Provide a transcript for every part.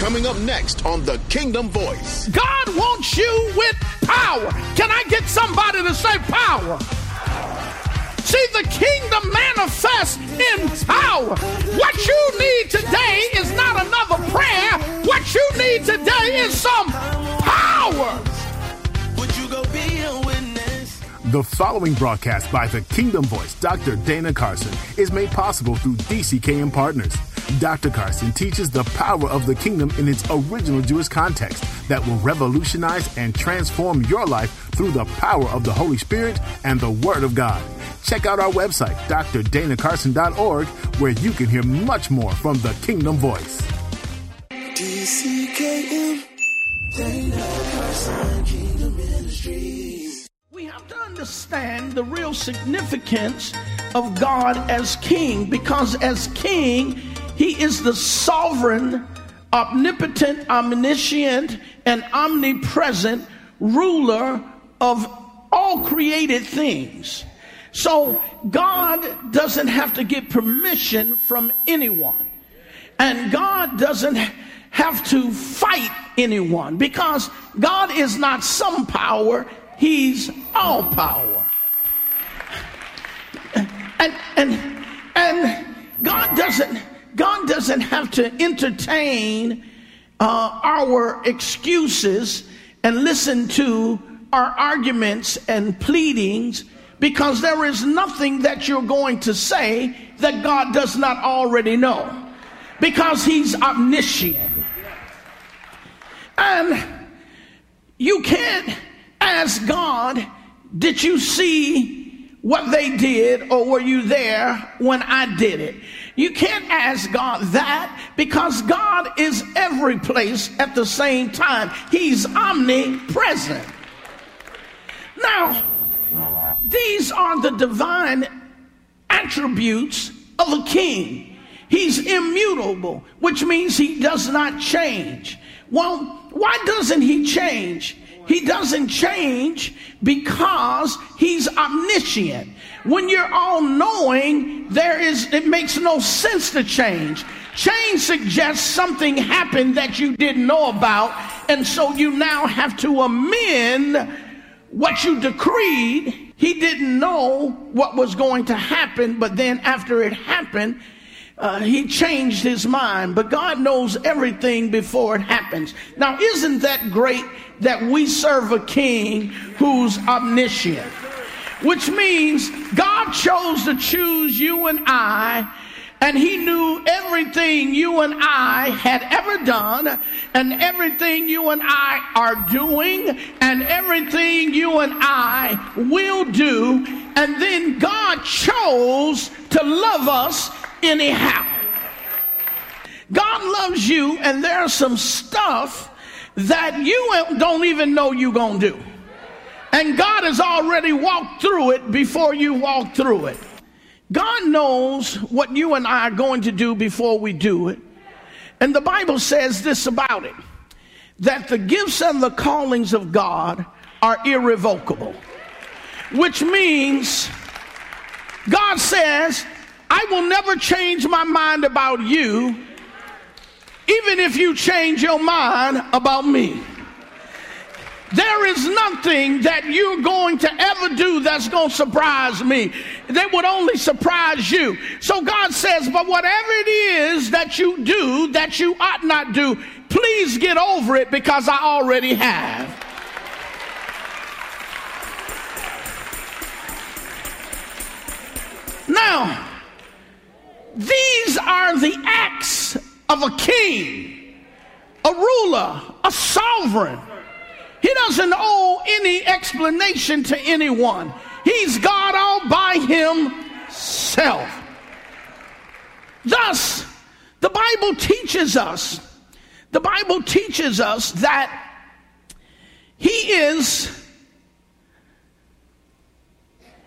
Coming up next on The Kingdom Voice. God wants you with power. Can I get somebody to say power? See, the kingdom manifests in power. What you need today is not another prayer. What you need today is some power. The following broadcast by the Kingdom Voice, Dr. Dana Carson, is made possible through DCKM Partners. Dr. Carson teaches the power of the kingdom in its original Jewish context that will revolutionize and transform your life through the power of the Holy Spirit and the Word of God. Check out our website, drdanacarson.org, where you can hear much more from the Kingdom Voice. DCKM, Dana Carson, Kingdom Ministries. Understand the real significance of God as King because, as King, He is the sovereign, omnipotent, omniscient, and omnipresent ruler of all created things. So God doesn't have to get permission from anyone. And God doesn't have to fight anyone because God is not some power, He's all power. And and and God doesn't God doesn't have to entertain uh, our excuses and listen to our arguments and pleadings because there is nothing that you're going to say that God does not already know because he's omniscient. And you can't ask God, did you see what they did or were you there when I did it? You can't ask God that because God is every place at the same time. He's omnipresent. Now, these are the divine attributes of a king. He's immutable, which means he does not change. Well, why doesn't he change? He doesn't change because he's omniscient. When you're all knowing, there is it makes no sense to change. Change suggests something happened that you didn't know about, and so you now have to amend what you decreed, he didn't know what was going to happen, but then after it happened, uh, he changed his mind. But God knows everything before it happens. Now, isn't that great that we serve a king who's omniscient? Which means God chose to choose you and I and he knew everything you and I had ever done, and everything you and I are doing, and everything you and I will do. And then God chose to love us anyhow. God loves you, and there's some stuff that you don't even know you're going to do. And God has already walked through it before you walk through it. God knows what you and I are going to do before we do it. And the Bible says this about it that the gifts and the callings of God are irrevocable, which means God says, I will never change my mind about you, even if you change your mind about me. There is nothing that you're going to ever do that's going to surprise me. That would only surprise you. So God says, but whatever it is that you do that you ought not do, please get over it because I already have. Now, these are the acts of a king, a ruler, a sovereign he doesn't owe any explanation to anyone. He's God all by himself. Thus, the Bible teaches us, the Bible teaches us that he is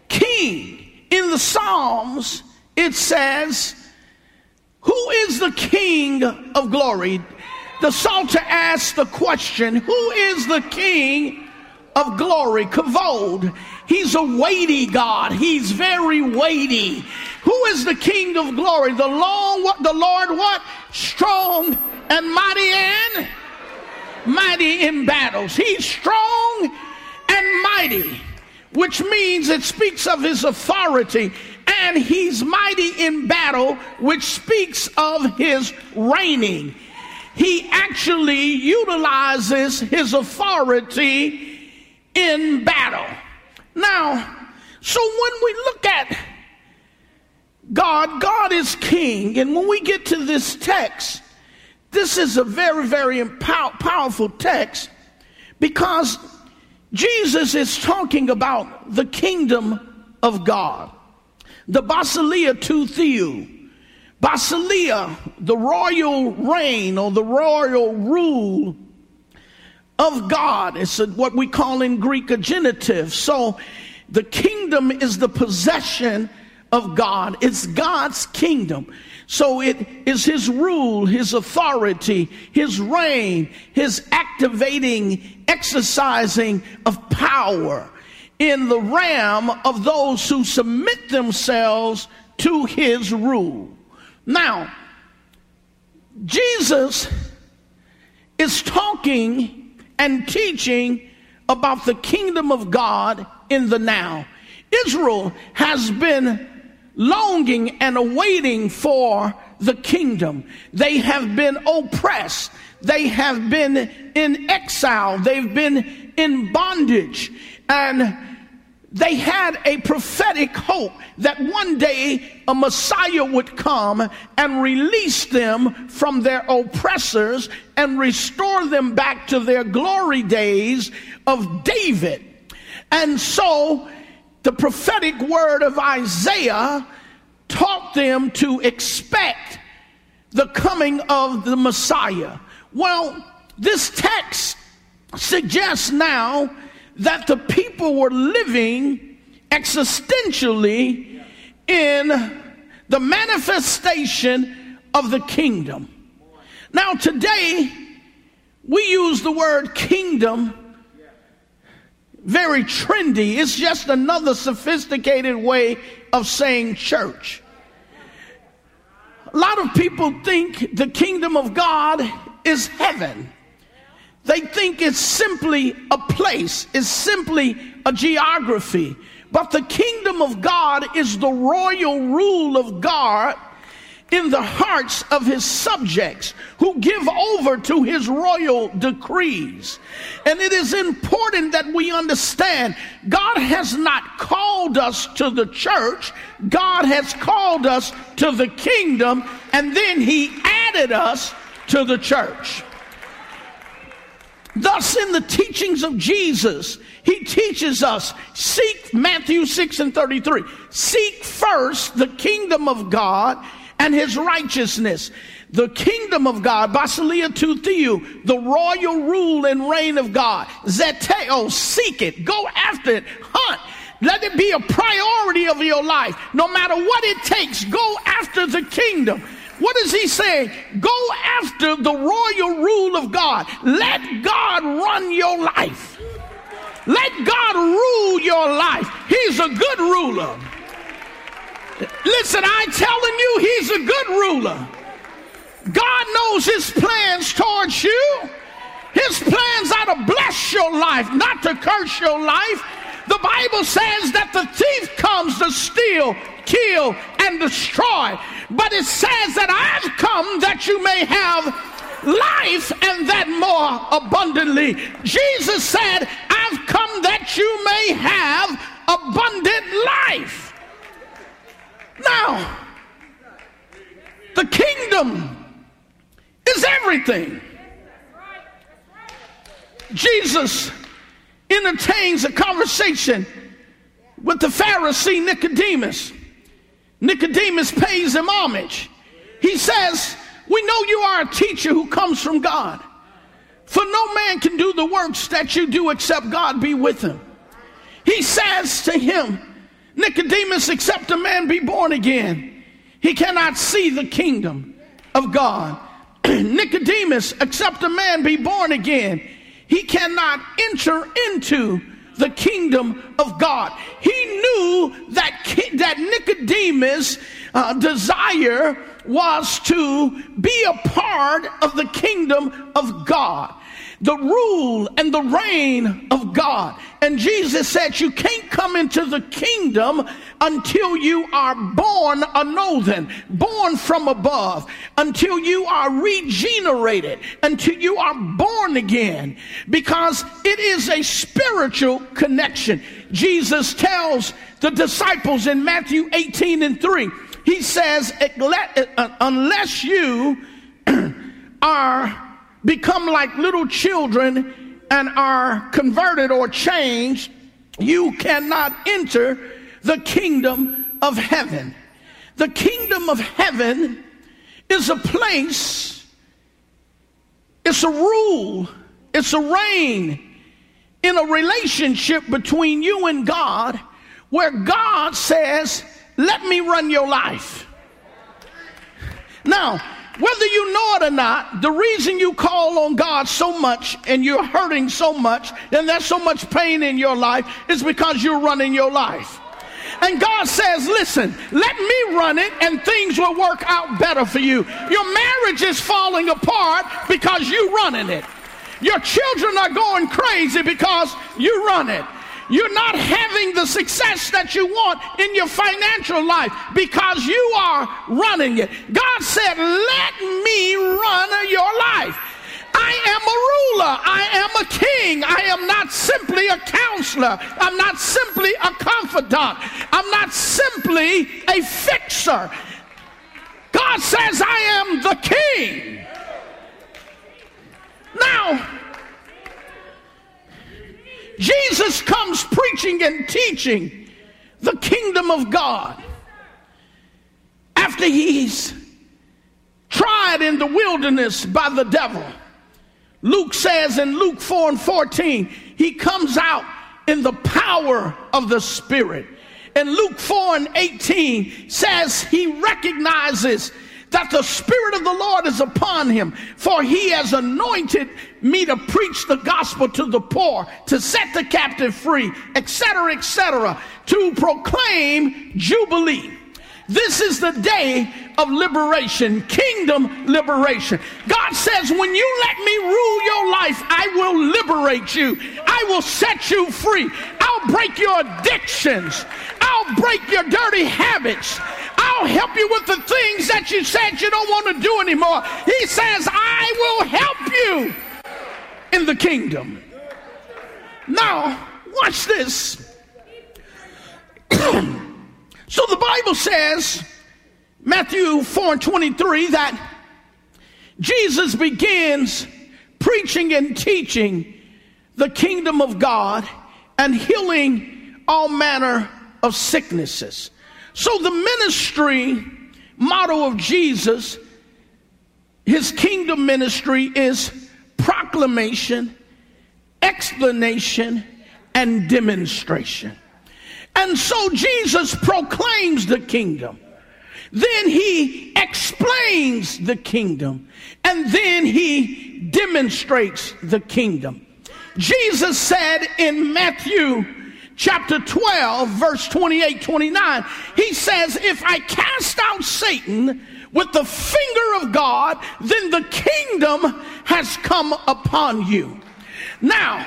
king. In the Psalms, it says, Who is the king of glory? the Psalter asks the question Who is the King of glory? Kavod. He's a weighty God. He's very weighty. Who is the King of glory? The long, what? The Lord, what? Strong and mighty and mighty in battles. He's strong and mighty, which means it speaks of his authority. And he's mighty in battle, which speaks of his reigning. He actually utilizes his authority in battle. Now, so when we look at God, God is king. And when we get to this text, this is a very, very powerful text because Jesus is talking about the kingdom of God. The Basileia tou Theou. Basileia, the royal reign or the royal rule of God. It's what we call in Greek a genitive. So the kingdom is the possession of God. It's God's kingdom. So it is his rule, his authority, his reign, his activating, exercising of power in the realm of those who submit themselves to his rule. Now, Jesus is talking and teaching about the kingdom of God in the now. Israel has been longing and awaiting for the kingdom. They have been oppressed. They have been in exile. They've been in bondage. And they had a prophetic hope that one day a Messiah would come and release them from their oppressors and restore them back to their glory days of David. And so the prophetic word of Isaiah taught them to expect the coming of the Messiah. Well, this text suggests now that the people were living existentially in the manifestation of the kingdom. Now, today, we use the word kingdom very trendy. It's just another sophisticated way of saying church. A lot of people think the kingdom of God is heaven. They think it's simply a place, it's simply a geography. But the kingdom of God is the royal rule of God in the hearts of his subjects who give over to his royal decrees. And it is important that we understand God has not called us to the church, God has called us to the kingdom, and then he added us to the church. Thus, in the teachings of Jesus, he teaches us seek Matthew 6 and 33. Seek first the kingdom of God and his righteousness. The kingdom of God, Basileia tou Theou, the royal rule and reign of God. Zeteo, seek it, go after it, hunt. Let it be a priority of your life. No matter what it takes, go after the kingdom. What is he saying? Go after the royal rule of God. Let God run your life. Let God rule your life. He's a good ruler. Listen, I'm telling you, he's a good ruler. God knows his plans towards you. His plans are to bless your life, not to curse your life. The Bible says that the thief comes to steal, kill, and destroy. But it says that I've come that you may have life and that more abundantly. Jesus said, I've come that you may have abundant life. Now, the kingdom is everything. Jesus entertains a conversation with the Pharisee Nicodemus. Nicodemus pays him homage. He says, We know you are a teacher who comes from God. For no man can do the works that you do except God be with him. He says to him, Nicodemus, except a man be born again, he cannot see the kingdom of God. Nicodemus, except a man be born again, he cannot enter into the kingdom of God. He knew that, that Nicodemus' uh, desire was to be a part of the kingdom of God the rule and the reign of God. And Jesus said, You can't come into the kingdom until you are born anothen, born from above, until you are regenerated, until you are born again, because it is a spiritual connection. Jesus tells the disciples in Matthew 18 and 3, He says, Unless you are become like little children and are converted or changed, you cannot enter the kingdom of heaven. The kingdom of heaven is a place, it's a rule, it's a reign in a relationship between you and God where God says, Let me run your life. Now, whether you know it or not, the reason you call on God so much and you're hurting so much and there's so much pain in your life is because you're running your life. And God says, listen, let me run it and things will work out better for you. Your marriage is falling apart because you're running it. Your children are going crazy because you run it. You're not having the success that you want in your financial life because you are running it. God said, Let me run your life. I am a ruler. I am a king. I am not simply a counselor. I'm not simply a confidant. I'm not simply a fixer. God says, I am the king. Now, Jesus comes preaching and teaching the kingdom of God after he's tried in the wilderness by the devil. Luke says in Luke 4 and 14, he comes out in the power of the Spirit. And Luke 4 and 18 says he recognizes that the Spirit of the Lord is upon him, for he has anointed me to preach the gospel to the poor, to set the captive free, etc., etc., to proclaim Jubilee. This is the day of liberation, kingdom liberation. God says, when you let me rule your life, I will liberate you. I will set you free. I'll break your addictions. I'll break your dirty habits. I'll help you with the things that you said you don't want to do anymore. He says, I will help you in the kingdom. Now, watch this. so the Bible says, Matthew 4 and 23, that Jesus begins preaching and teaching the kingdom of God and healing all manner of sicknesses. So the ministry motto of Jesus, his kingdom ministry is proclamation, explanation, and demonstration. And so Jesus proclaims the kingdom. Then he explains the kingdom. And then he demonstrates the kingdom. Jesus said in Matthew chapter 12, verse 28 29, he says, If I cast out Satan with the finger of God, then the kingdom has come upon you. Now,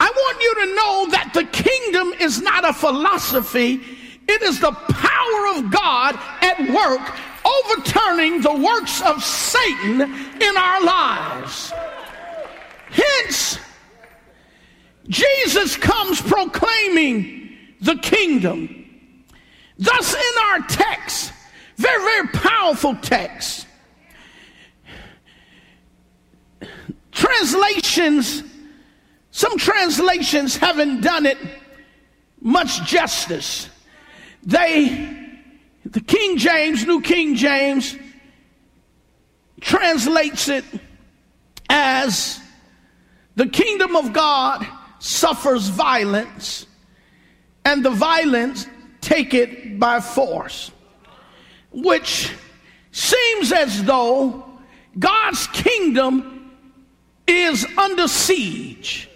I want you to know that the kingdom is not a philosophy, it is the power of God at work overturning the works of Satan in our lives. Hence, Jesus comes proclaiming the kingdom. Thus, in our text, very, very powerful text, translations, some translations haven't done it much justice. They, the King James, New King James, translates it as the kingdom of God suffers violence, and the violence take it by force, which seems as though God's kingdom is under siege.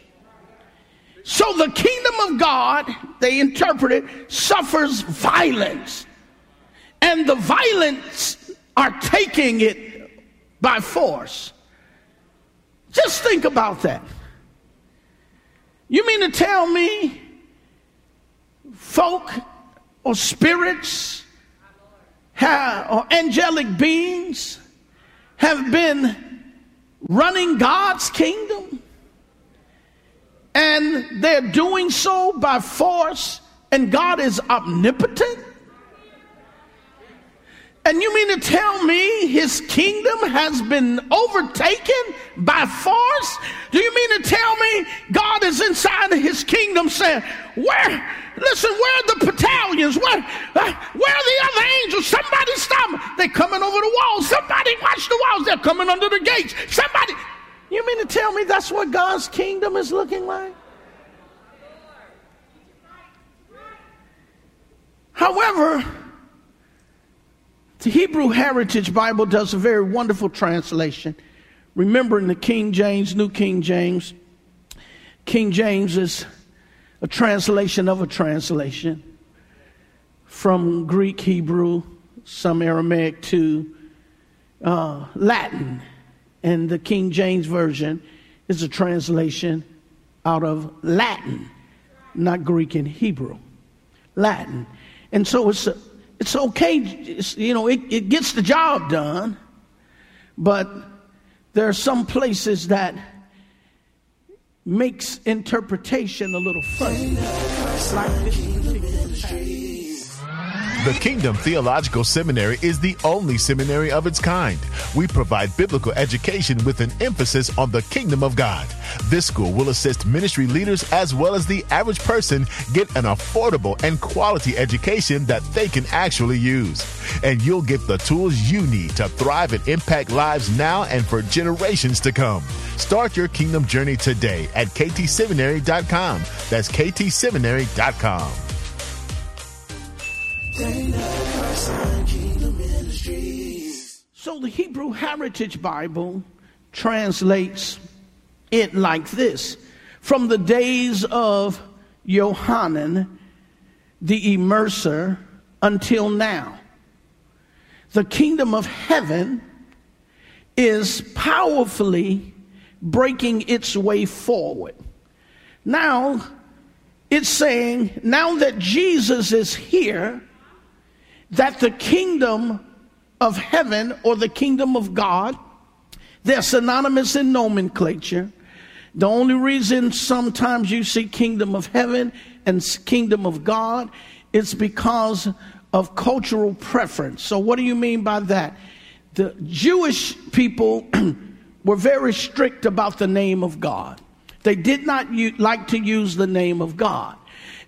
So the kingdom of God, they interpret it, suffers violence. And the violence are taking it by force. Just think about that. You mean to tell me folk or spirits or angelic beings have been running God's kingdom? And they're doing so by force, and God is omnipotent? And you mean to tell me his kingdom has been overtaken by force? Do you mean to tell me God is inside of his kingdom saying, Where, listen, where are the battalions? Where, uh, where are the other angels? Somebody stop them. They're coming over the walls. Somebody watch the walls. They're coming under the gates. Somebody. You mean to tell me that's what God's kingdom is looking like? However, the Hebrew Heritage Bible does a very wonderful translation. Remembering the King James, New King James. King James is a translation of a translation from Greek, Hebrew, some Aramaic to uh, Latin. And the King James Version is a translation out of Latin, not Greek and Hebrew. Latin. And so it's a, it's okay, it's, you know, it, it gets the job done, but there are some places that makes interpretation a little funny. The Kingdom Theological Seminary is the only seminary of its kind. We provide biblical education with an emphasis on the kingdom of God. This school will assist ministry leaders as well as the average person get an affordable and quality education that they can actually use. And you'll get the tools you need to thrive and impact lives now and for generations to come. Start your kingdom journey today at ktseminary.com. That's ktseminary.com. So the Hebrew Heritage Bible translates it like this From the days of Johanan the immerser until now, the kingdom of heaven is powerfully breaking its way forward. Now, it's saying, now that Jesus is here, that the kingdom of heaven or the kingdom of God, they're synonymous in nomenclature. The only reason sometimes you see kingdom of heaven and kingdom of God is because of cultural preference. So, what do you mean by that? The Jewish people were very strict about the name of God. They did not u- like to use the name of God.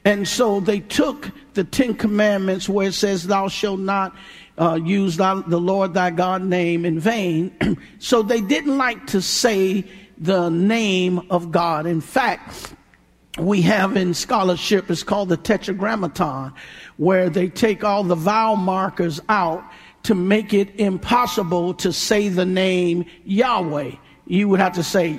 And so they took the Ten Commandments where it says, Thou shalt not uh, use thy, the Lord thy God name in vain. so they didn't like to say the name of God. In fact, we have in scholarship, it's called the Tetragrammaton, where they take all the vowel markers out to make it impossible to say the name Yahweh. You would have to say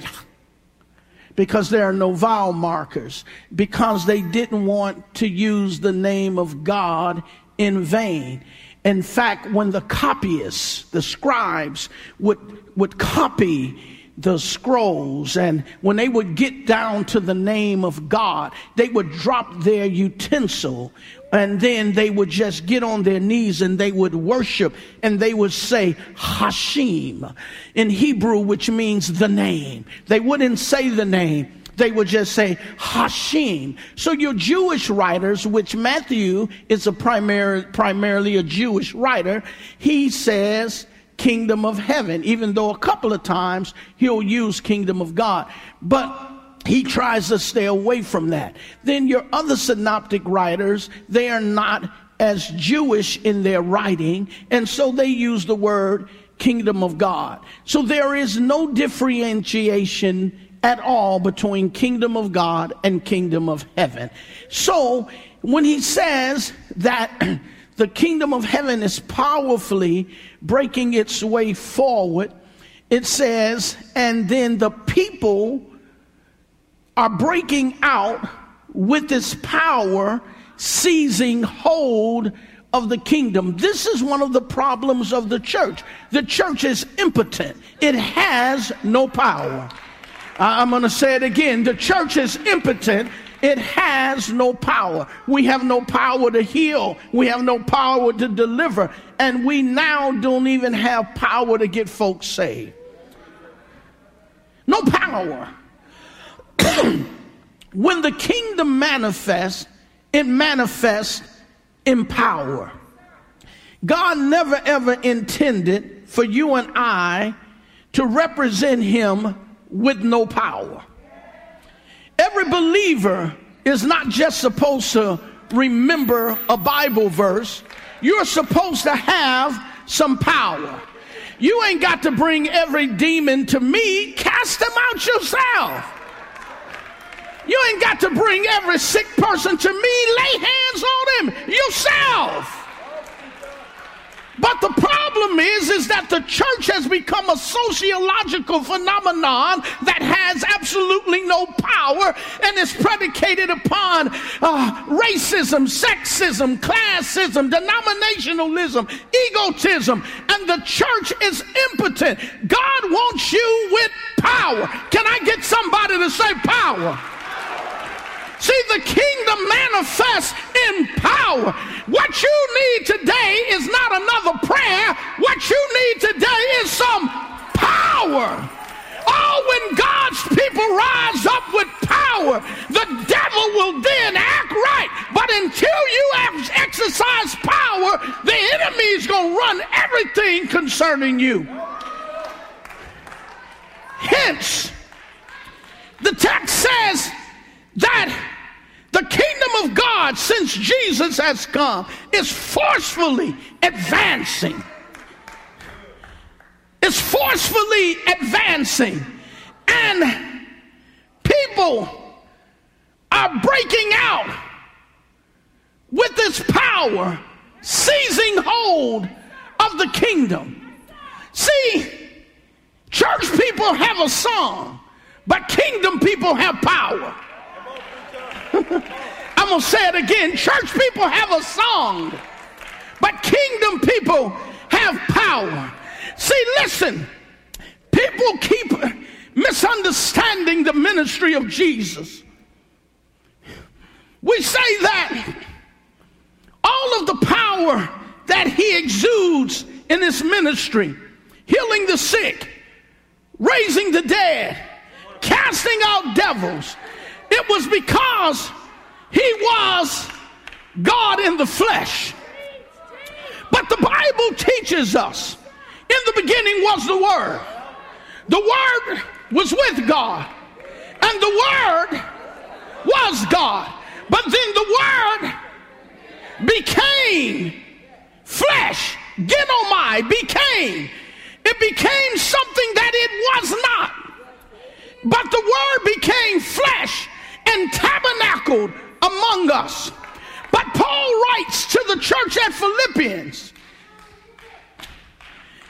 because there are no vowel markers, because they didn't want to use the name of God in vain. In fact, when the copyists, the scribes, would, would copy the scrolls and when they would get down to the name of God, they would drop their utensil and then they would just get on their knees and they would worship and they would say HaShem in Hebrew, which means the name. They wouldn't say the name. They would just say HaShem. So your Jewish writers, which Matthew is a primary, primarily a Jewish writer, he says kingdom of heaven, even though a couple of times he'll use kingdom of God. But he tries to stay away from that. Then your other synoptic writers, they are not as Jewish in their writing, and so they use the word kingdom of God. So there is no differentiation at all between kingdom of God and kingdom of heaven. So when he says that the kingdom of heaven is powerfully breaking its way forward, it says, and then the people are breaking out with its power, seizing hold of the kingdom. This is one of the problems of the church. The church is impotent, it has no power. I'm going to say it again. The church is impotent. It has no power. We have no power to heal. We have no power to deliver. And we now don't even have power to get folks saved. No power. when the kingdom manifests, it manifests in power. God never ever intended for you and I to represent Him with no power. Every believer is not just supposed to remember a Bible verse, you're supposed to have some power. You ain't got to bring every demon to me, cast them out yourself. You ain't got to bring every sick person to me, lay hands on them yourself. But the problem is, is that the church has become a sociological phenomenon that has absolutely no power and is predicated upon uh, racism, sexism, classism, denominationalism, egotism, and the church is impotent. God wants you with power. Can I get somebody to say power? See, the kingdom manifests in power. What you need today is not another prayer. What you need today is some power. Oh, when God's people rise up with power, the devil will then act right. But until you exercise power, the enemy is going to run everything concerning you. Hence, the text says that the kingdom of God, since Jesus has come, is forcefully advancing. It's forcefully advancing. And people are breaking out with this power, seizing hold of the kingdom. See, church people have a song, but kingdom people have power. I'm going to say it again. Church people have a song, but kingdom people have power. See, listen, people keep misunderstanding the ministry of Jesus. We say that all of the power that he exudes in his ministry, healing the sick, raising the dead, casting out devils, it was because he was God in the flesh. But the Bible teaches us in the beginning was the Word. The Word was with God, and the Word was God. But then the Word became flesh. Genomai became. It became something that it was not. But the Word became flesh and tabernacled among us. But Paul writes to the church at Philippians.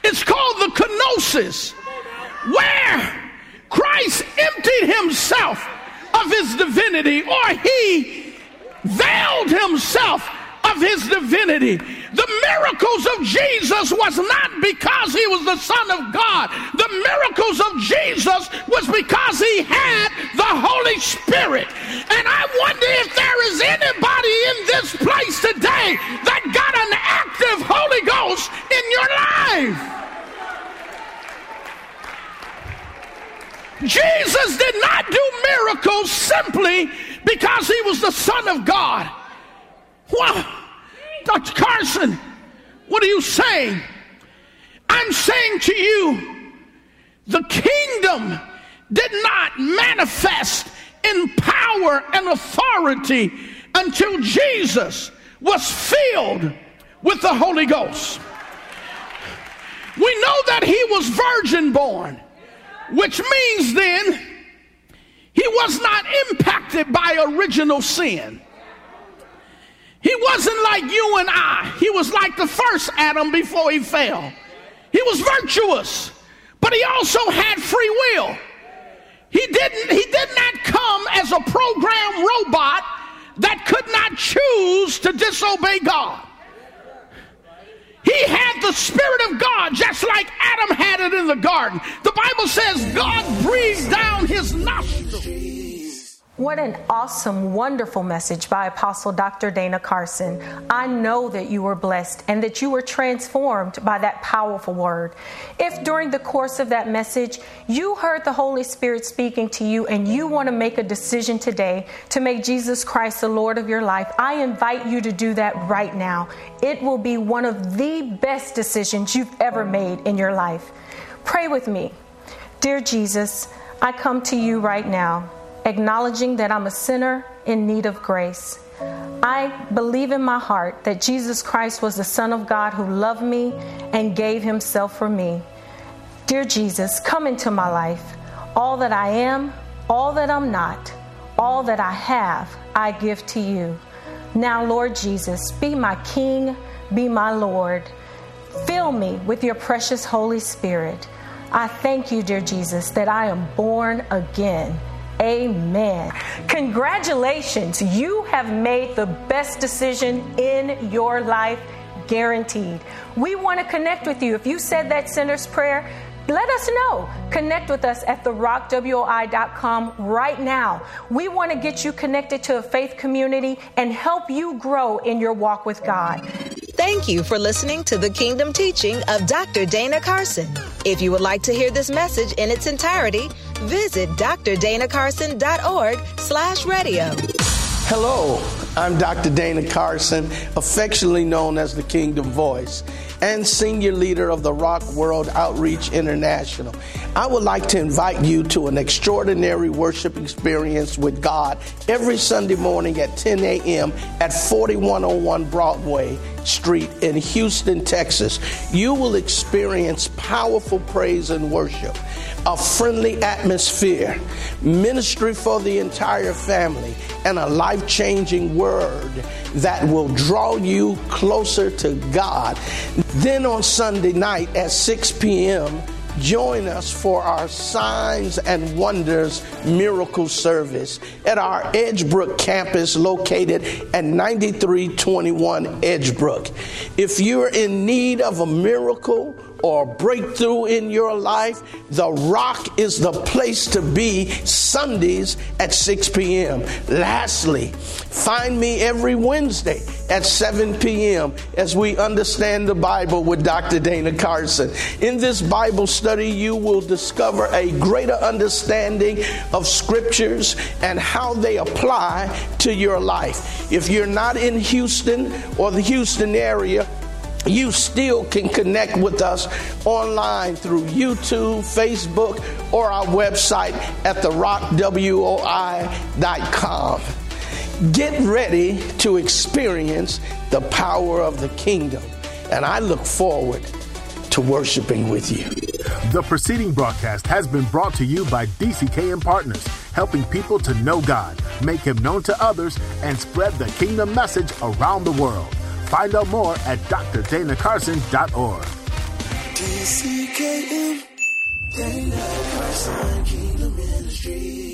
It's called the kenosis, where Christ emptied himself of his divinity, or he veiled himself of his divinity. The miracles of Jesus was not because he was the Son of God. The miracles of Jesus was because he had the Holy Spirit. And I wonder if there is anybody in this place today that got an active Holy Ghost in your life. Jesus did not do miracles simply because he was the Son of God. Wow. Dr. Carson, what are you saying? I'm saying to you, the kingdom did not manifest in power and authority until Jesus was filled with the Holy Ghost. We know that he was virgin born, which means then he was not impacted by original sin. He wasn't like you and I. He was like the first Adam before he fell. He was virtuous, but he also had free will. He didn't he did not come as a programmed robot that could not choose to disobey God. He had the Spirit of God just like Adam had it in the garden. The Bible says God breathed down his nostrils. What an awesome, wonderful message by Apostle Dr. Dana Carson. I know that you were blessed and that you were transformed by that powerful word. If during the course of that message you heard the Holy Spirit speaking to you and you want to make a decision today to make Jesus Christ the Lord of your life, I invite you to do that right now. It will be one of the best decisions you've ever made in your life. Pray with me. Dear Jesus, I come to you right now acknowledging that I'm a sinner in need of grace. I believe in my heart that Jesus Christ was the Son of God who loved me and gave himself for me. Dear Jesus, come into my life. All that I am, all that I'm not, all that I have, I give to you. Now, Lord Jesus, be my King, be my Lord. Fill me with your precious Holy Spirit. I thank you, dear Jesus, that I am born again Amen. Congratulations. You have made the best decision in your life, guaranteed. We want to connect with you. If you said that sinner's prayer, let us know. Connect with us at therockwoi.com right now. We want to get you connected to a faith community and help you grow in your walk with God. Thank you for listening to the Kingdom teaching of Dr. Dana Carson. If you would like to hear this message in its entirety, visit drdanacarson.org slash radio. Hello, I'm Dr. Dana Carson, affectionately known as the Kingdom Voice and senior leader of the Rock World Outreach International. I would like to invite you to an extraordinary worship experience with God every Sunday morning at 10 a.m. at 4101 Broadway Street in Houston, Texas. You will experience powerful praise and worship, a friendly atmosphere, ministry for the entire family, and a life changing word that will draw you closer to God. Then on Sunday night at 6 p.m., join us for our Signs and Wonders Miracle Service at our Edgebrook campus located at 9321 Edgebrook. If you're in need of a miracle, or breakthrough in your life, the rock is the place to be Sundays at 6 p.m. Lastly, find me every Wednesday at 7 p.m. as we understand the Bible with Dr. Dana Carson. In this Bible study, you will discover a greater understanding of scriptures and how they apply to your life. If you're not in Houston or the Houston area, you still can connect with us online through YouTube, Facebook, or our website at therockwoi.com. Get ready to experience the power of the kingdom, and I look forward to worshiping with you. The preceding broadcast has been brought to you by DCKM Partners, helping people to know God, make Him known to others, and spread the kingdom message around the world. Find out more at drdanacarson.org. DCKM, Dana Carson, Kingdom Ministry.